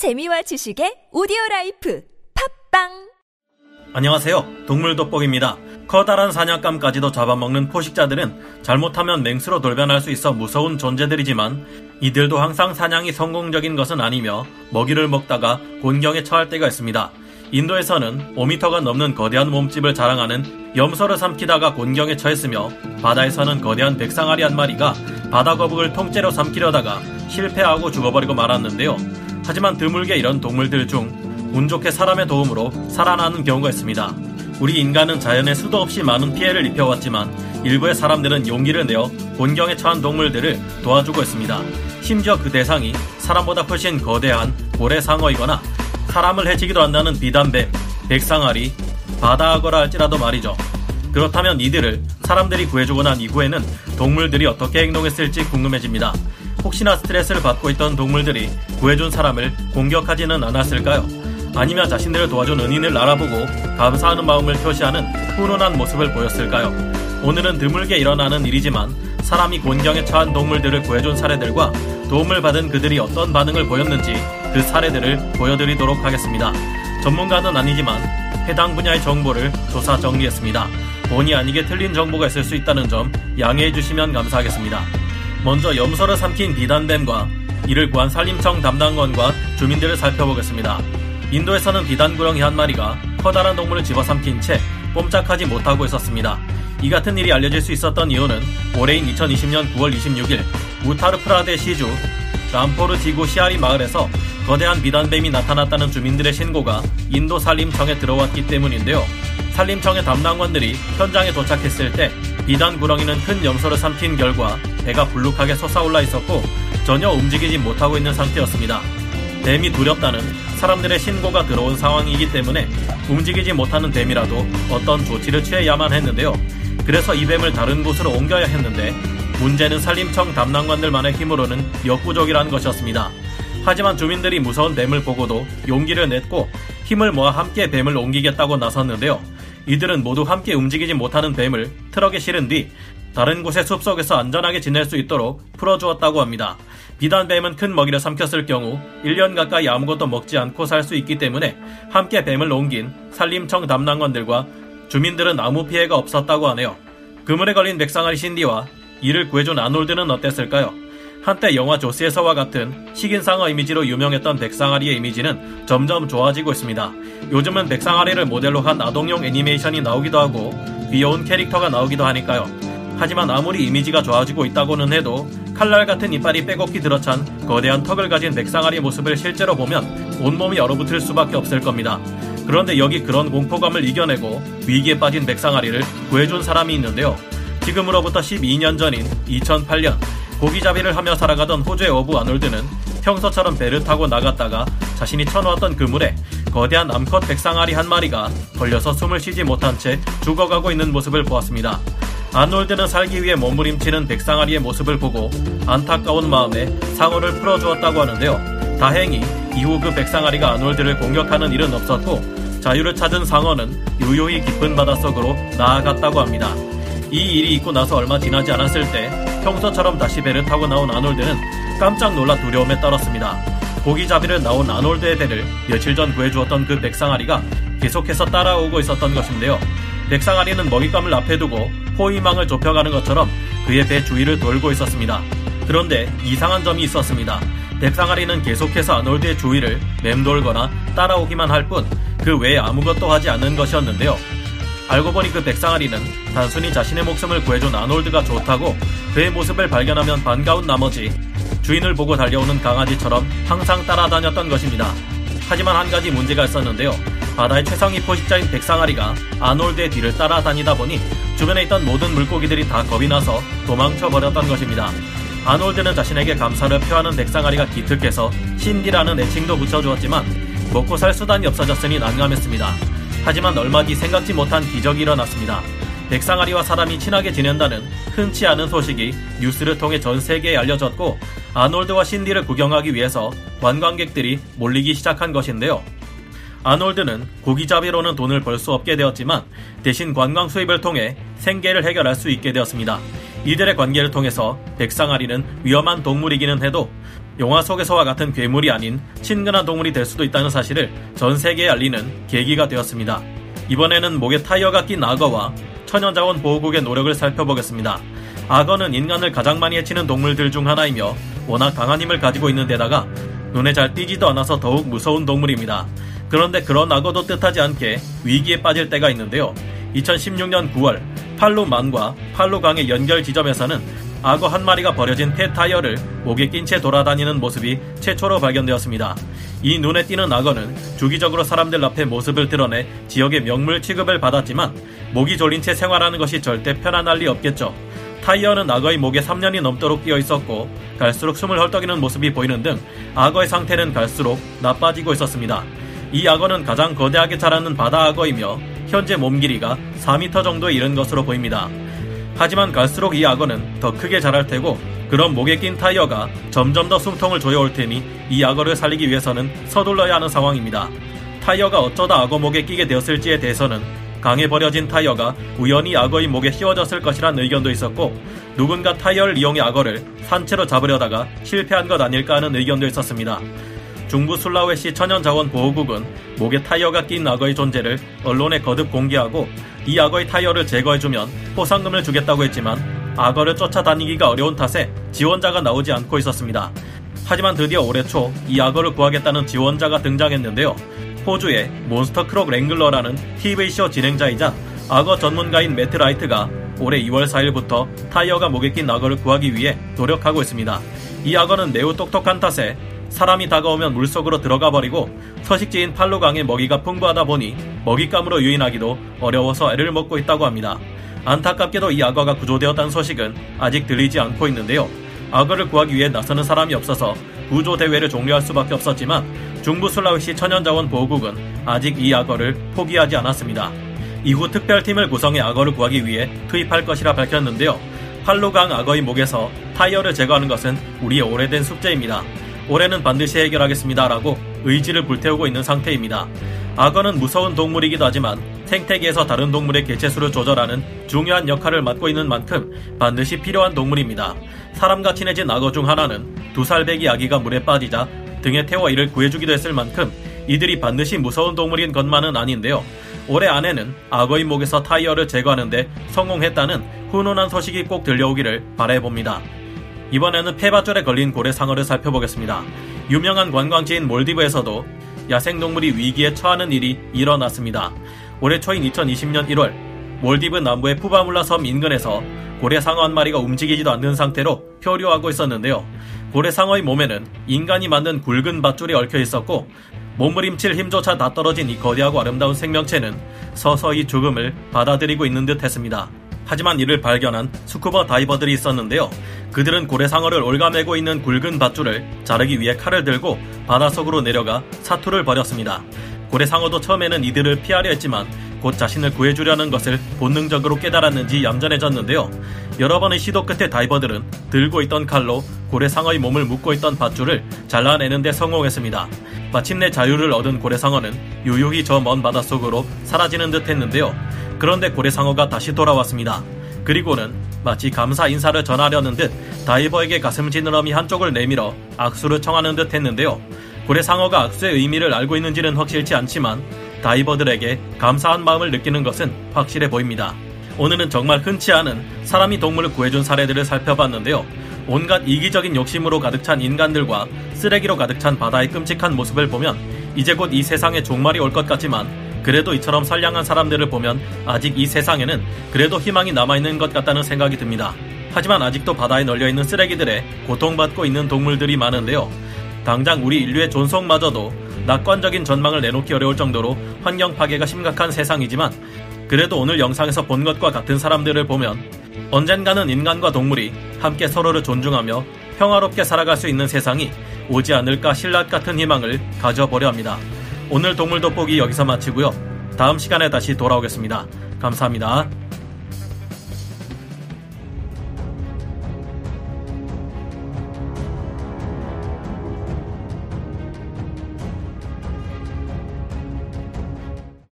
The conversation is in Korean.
재미와 지식의 오디오 라이프 팟빵 안녕하세요. 동물 돋보기입니다. 커다란 사냥감까지도 잡아먹는 포식자들은 잘못하면 맹수로 돌변할 수 있어 무서운 존재들이지만 이들도 항상 사냥이 성공적인 것은 아니며 먹이를 먹다가 곤경에 처할 때가 있습니다. 인도에서는 5m가 넘는 거대한 몸집을 자랑하는 염소를 삼키다가 곤경에 처했으며 바다에서는 거대한 백상아리 한 마리가 바다 거북을 통째로 삼키려다가 실패하고 죽어버리고 말았는데요. 하지만 드물게 이런 동물들 중 운 좋게 사람의 도움으로 살아나는 경우가 있습니다. 우리 인간은 자연에 수도 없이 많은 피해를 입혀왔지만 일부의 사람들은 용기를 내어 곤경에 처한 동물들을 도와주고 있습니다. 심지어 그 대상이 사람보다 훨씬 거대한 고래상어이거나 사람을 해치기도 한다는 비단뱀, 백상아리, 바다악어라 할지라도 말이죠. 그렇다면 이들을 사람들이 구해주고 난 이후에는 동물들이 어떻게 행동했을지 궁금해집니다. 혹시나 스트레스를 받고 있던 동물들이 구해준 사람을 공격하지는 않았을까요? 아니면 자신들을 도와준 은인을 알아보고 감사하는 마음을 표시하는 훈훈한 모습을 보였을까요? 오늘은 드물게 일어나는 일이지만 사람이 곤경에 처한 동물들을 구해준 사례들과 도움을 받은 그들이 어떤 반응을 보였는지 그 사례들을 보여드리도록 하겠습니다. 전문가는 아니지만 해당 분야의 정보를 조사 정리했습니다. 본의 아니게 틀린 정보가 있을 수 있다는 점 양해해 주시면 감사하겠습니다. 먼저 염소를 삼킨 비단뱀과 이를 구한 산림청 담당관과 주민들을 살펴보겠습니다. 인도에서는 비단구렁이 한 마리가 커다란 동물을 집어삼킨 채 꼼짝하지 못하고 있었습니다. 이 같은 일이 알려질 수 있었던 이유는 올해인 2020년 9월 26일 우타르프라데 시주 람포르 지구 시아리 마을에서 거대한 비단뱀이 나타났다는 주민들의 신고가 인도 산림청에 들어왔기 때문인데요. 산림청의 담당관들이 현장에 도착했을 때 비단 구렁이는 큰 염소를 삼킨 결과 배가 불룩하게 솟아올라 있었고 전혀 움직이지 못하고 있는 상태였습니다. 뱀이 두렵다는 사람들의 신고가 들어온 상황이기 때문에 움직이지 못하는 뱀이라도 어떤 조치를 취해야만 했는데요. 그래서 이 뱀을 다른 곳으로 옮겨야 했는데 문제는 산림청 담당관들만의 힘으로는 역부족이라는 것이었습니다. 하지만 주민들이 무서운 뱀을 보고도 용기를 냈고 힘을 모아 함께 뱀을 옮기겠다고 나섰는데요. 이들은 모두 함께 움직이지 못하는 뱀을 트럭에 실은 뒤 다른 곳의 숲속에서 안전하게 지낼 수 있도록 풀어주었다고 합니다. 비단 뱀은 큰 먹이를 삼켰을 경우 1년 가까이 아무것도 먹지 않고 살 수 있기 때문에 함께 뱀을 옮긴 산림청 담당관들과 주민들은 아무 피해가 없었다고 하네요. 그물에 걸린 백상아리 신디와 이를 구해준 아놀드는 어땠을까요? 한때 영화 조스에서와 같은 식인상어 이미지로 유명했던 백상아리의 이미지는 점점 좋아지고 있습니다. 요즘은 백상아리를 모델로 한 아동용 애니메이션이 나오기도 하고 귀여운 캐릭터가 나오기도 하니까요. 하지만 아무리 이미지가 좋아지고 있다고는 해도 칼날 같은 이빨이 빼곡히 들어찬 거대한 턱을 가진 백상아리의 모습을 실제로 보면 온몸이 얼어붙을 수밖에 없을 겁니다. 그런데 여기 그런 공포감을 이겨내고 위기에 빠진 백상아리를 구해준 사람이 있는데요. 지금으로부터 12년 전인 2008년 고기잡이를 하며 살아가던 호주의 어부 아놀드는 평소처럼 배를 타고 나갔다가 자신이 쳐놓았던 그물에 거대한 암컷 백상아리 한 마리가 걸려서 숨을 쉬지 못한 채 죽어가고 있는 모습을 보았습니다. 아놀드는 살기 위해 몸부림치는 백상아리의 모습을 보고 안타까운 마음에 상어를 풀어주었다고 하는데요. 다행히 이후 그 백상아리가 아놀드를 공격하는 일은 없었고 자유를 찾은 상어는 유유히 깊은 바닷속으로 나아갔다고 합니다. 이 일이 있고 나서 얼마 지나지 않았을 때 평소처럼 다시 배를 타고 나온 아놀드는 깜짝 놀라 두려움에 떨었습니다. 고기잡이를 나온 아놀드의 배를 며칠 전 구해주었던 그 백상아리가 계속해서 따라오고 있었던 것인데요. 백상아리는 먹잇감을 앞에 두고 포위망을 좁혀가는 것처럼 그의 배 주위를 돌고 있었습니다. 그런데 이상한 점이 있었습니다. 백상아리는 계속해서 아놀드의 주위를 맴돌거나 따라오기만 할 뿐 그 외에 아무것도 하지 않는 것이었는데요. 알고 보니 그 백상아리는 단순히 자신의 목숨을 구해준 아놀드가 좋다고 그의 모습을 발견하면 반가운 나머지 주인을 보고 달려오는 강아지처럼 항상 따라다녔던 것입니다. 하지만 한 가지 문제가 있었는데요. 바다의 최상위 포식자인 백상아리가 아놀드의 뒤를 따라다니다 보니 주변에 있던 모든 물고기들이 다 겁이 나서 도망쳐 버렸던 것입니다. 아놀드는 자신에게 감사를 표하는 백상아리가 기특해서 신디라는 애칭도 붙여주었지만 먹고 살 수단이 없어졌으니 난감했습니다. 하지만 얼마 뒤 생각지 못한 기적이 일어났습니다. 백상아리와 사람이 친하게 지낸다는 흔치 않은 소식이 뉴스를 통해 전 세계에 알려졌고 아놀드와 신디를 구경하기 위해서 관광객들이 몰리기 시작한 것인데요. 아놀드는 고기잡이로는 돈을 벌 수 없게 되었지만 대신 관광 수입을 통해 생계를 해결할 수 있게 되었습니다. 이들의 관계를 통해서 백상아리는 위험한 동물이기는 해도 영화 속에서와 같은 괴물이 아닌 친근한 동물이 될 수도 있다는 사실을 전 세계에 알리는 계기가 되었습니다. 이번에는 목에 타이어가 낀 악어와 천연자원 보호국의 노력을 살펴보겠습니다. 악어는 인간을 가장 많이 해치는 동물들 중 하나이며 워낙 강한 힘을 가지고 있는 데다가 눈에 잘 띄지도 않아서 더욱 무서운 동물입니다. 그런데 그런 악어도 뜻하지 않게 위기에 빠질 때가 있는데요. 2016년 9월 팔루만과 팔루강의 연결 지점에서는 악어 한 마리가 버려진 폐 타이어를 목에 낀 채 돌아다니는 모습이 최초로 발견되었습니다. 이 눈에 띄는 악어는 주기적으로 사람들 앞에 모습을 드러내 지역의 명물 취급을 받았지만 목이 졸린 채 생활하는 것이 절대 편안할 리 없겠죠. 타이어는 악어의 목에 3년이 넘도록 끼어 있었고 갈수록 숨을 헐떡이는 모습이 보이는 등 악어의 상태는 갈수록 나빠지고 있었습니다. 이 악어는 가장 거대하게 자라는 바다 악어이며 현재 몸 길이가 4m 정도에 이른 것으로 보입니다. 하지만 갈수록 이 악어는 더 크게 자랄 테고 그런 목에 낀 타이어가 점점 더 숨통을 조여올 테니 이 악어를 살리기 위해서는 서둘러야 하는 상황입니다. 타이어가 어쩌다 악어 목에 끼게 되었을지에 대해서는 강에 버려진 타이어가 우연히 악어의 목에 씌워졌을 것이란 의견도 있었고 누군가 타이어를 이용해 악어를 산채로 잡으려다가 실패한 것 아닐까 하는 의견도 있었습니다. 중부 술라웨시 천연자원보호국은 목에 타이어가 낀 악어의 존재를 언론에 거듭 공개하고 이 악어의 타이어를 제거해주면 포상금을 주겠다고 했지만 악어를 쫓아다니기가 어려운 탓에 지원자가 나오지 않고 있었습니다. 하지만 드디어 올해 초 이 악어를 구하겠다는 지원자가 등장했는데요. 호주의 Monster Croc Wrangler라는 TV쇼 진행자이자 악어 전문가인 매트 라이트가 올해 2월 4일부터 타이어가 목에 낀 악어를 구하기 위해 노력하고 있습니다. 이 악어는 매우 똑똑한 탓에 사람이 다가오면 물속으로 들어가 버리고 서식지인 팔로강의 먹이가 풍부하다 보니 먹잇감으로 유인하기도 어려워서 애를 먹고 있다고 합니다. 안타깝게도 이 악어가 구조되었다는 소식은 아직 들리지 않고 있는데요. 악어를 구하기 위해 나서는 사람이 없어서 구조 대회를 종료할 수밖에 없었지만 중부 술라웨시 천연자원 보호국은 아직 이 악어를 포기하지 않았습니다. 이후 특별팀을 구성해 악어를 구하기 위해 투입할 것이라 밝혔는데요. 팔로강 악어의 목에서 타이어를 제거하는 것은 우리의 오래된 숙제입니다. 올해는 반드시 해결하겠습니다라고 의지를 불태우고 있는 상태입니다. 악어는 무서운 동물이기도 하지만 생태계에서 다른 동물의 개체수를 조절하는 중요한 역할을 맡고 있는 만큼 반드시 필요한 동물입니다. 사람과 친해진 악어 중 하나는 두 살배기 아기가 물에 빠지자 등에 태워 이를 구해주기도 했을 만큼 이들이 반드시 무서운 동물인 것만은 아닌데요. 올해 안에는 악어의 목에서 타이어를 제거하는데 성공했다는 훈훈한 소식이 꼭 들려오기를 바라봅니다. 이번에는 폐바줄에 걸린 고래 상어를 살펴보겠습니다. 유명한 관광지인 몰디브에서도 야생동물이 위기에 처하는 일이 일어났습니다. 올해 초인 2020년 1월 몰디브 남부의 푸바물라 섬 인근에서 고래 상어 한 마리가 움직이지도 않는 상태로 표류하고 있었는데요. 고래 상어의 몸에는 인간이 만든 굵은 밧줄이 얽혀 있었고 몸부림칠 힘조차 다 떨어진 이 거대하고 아름다운 생명체는 서서히 죽음을 받아들이고 있는 듯 했습니다. 하지만 이를 발견한 스쿠버 다이버들이 있었는데요. 그들은 고래상어를 올가매고 있는 굵은 밧줄을 자르기 위해 칼을 들고 바닷속으로 내려가 사투를 벌였습니다. 고래상어도 처음에는 이들을 피하려 했지만 곧 자신을 구해주려는 것을 본능적으로 깨달았는지 얌전해졌는데요. 여러 번의 시도 끝에 다이버들은 들고 있던 칼로 고래상어의 몸을 묶고 있던 밧줄을 잘라내는데 성공했습니다. 마침내 자유를 얻은 고래상어는 유유히 저 먼 바닷속으로 사라지는 듯 했는데요. 그런데 고래상어가 다시 돌아왔습니다. 그리고는 마치 감사 인사를 전하려는 듯 다이버에게 가슴 지느러미 한쪽을 내밀어 악수를 청하는 듯 했는데요. 고래상어가 악수의 의미를 알고 있는지는 확실치 않지만 다이버들에게 감사한 마음을 느끼는 것은 확실해 보입니다. 오늘은 정말 흔치 않은 사람이 동물을 구해준 사례들을 살펴봤는데요. 온갖 이기적인 욕심으로 가득 찬 인간들과 쓰레기로 가득 찬 바다의 끔찍한 모습을 보면 이제 곧 이 세상에 종말이 올 것 같지만 그래도 이처럼 선량한 사람들을 보면 아직 이 세상에는 그래도 희망이 남아있는 것 같다는 생각이 듭니다. 하지만 아직도 바다에 널려있는 쓰레기들에 고통받고 있는 동물들이 많은데요. 당장 우리 인류의 존속마저도 낙관적인 전망을 내놓기 어려울 정도로 환경 파괴가 심각한 세상이지만 그래도 오늘 영상에서 본 것과 같은 사람들을 보면 언젠가는 인간과 동물이 함께 서로를 존중하며 평화롭게 살아갈 수 있는 세상이 오지 않을까 신랄 같은 희망을 가져보려 합니다. 오늘 동물 돋보기 여기서 마치고요. 다음 시간에 다시 돌아오겠습니다. 감사합니다.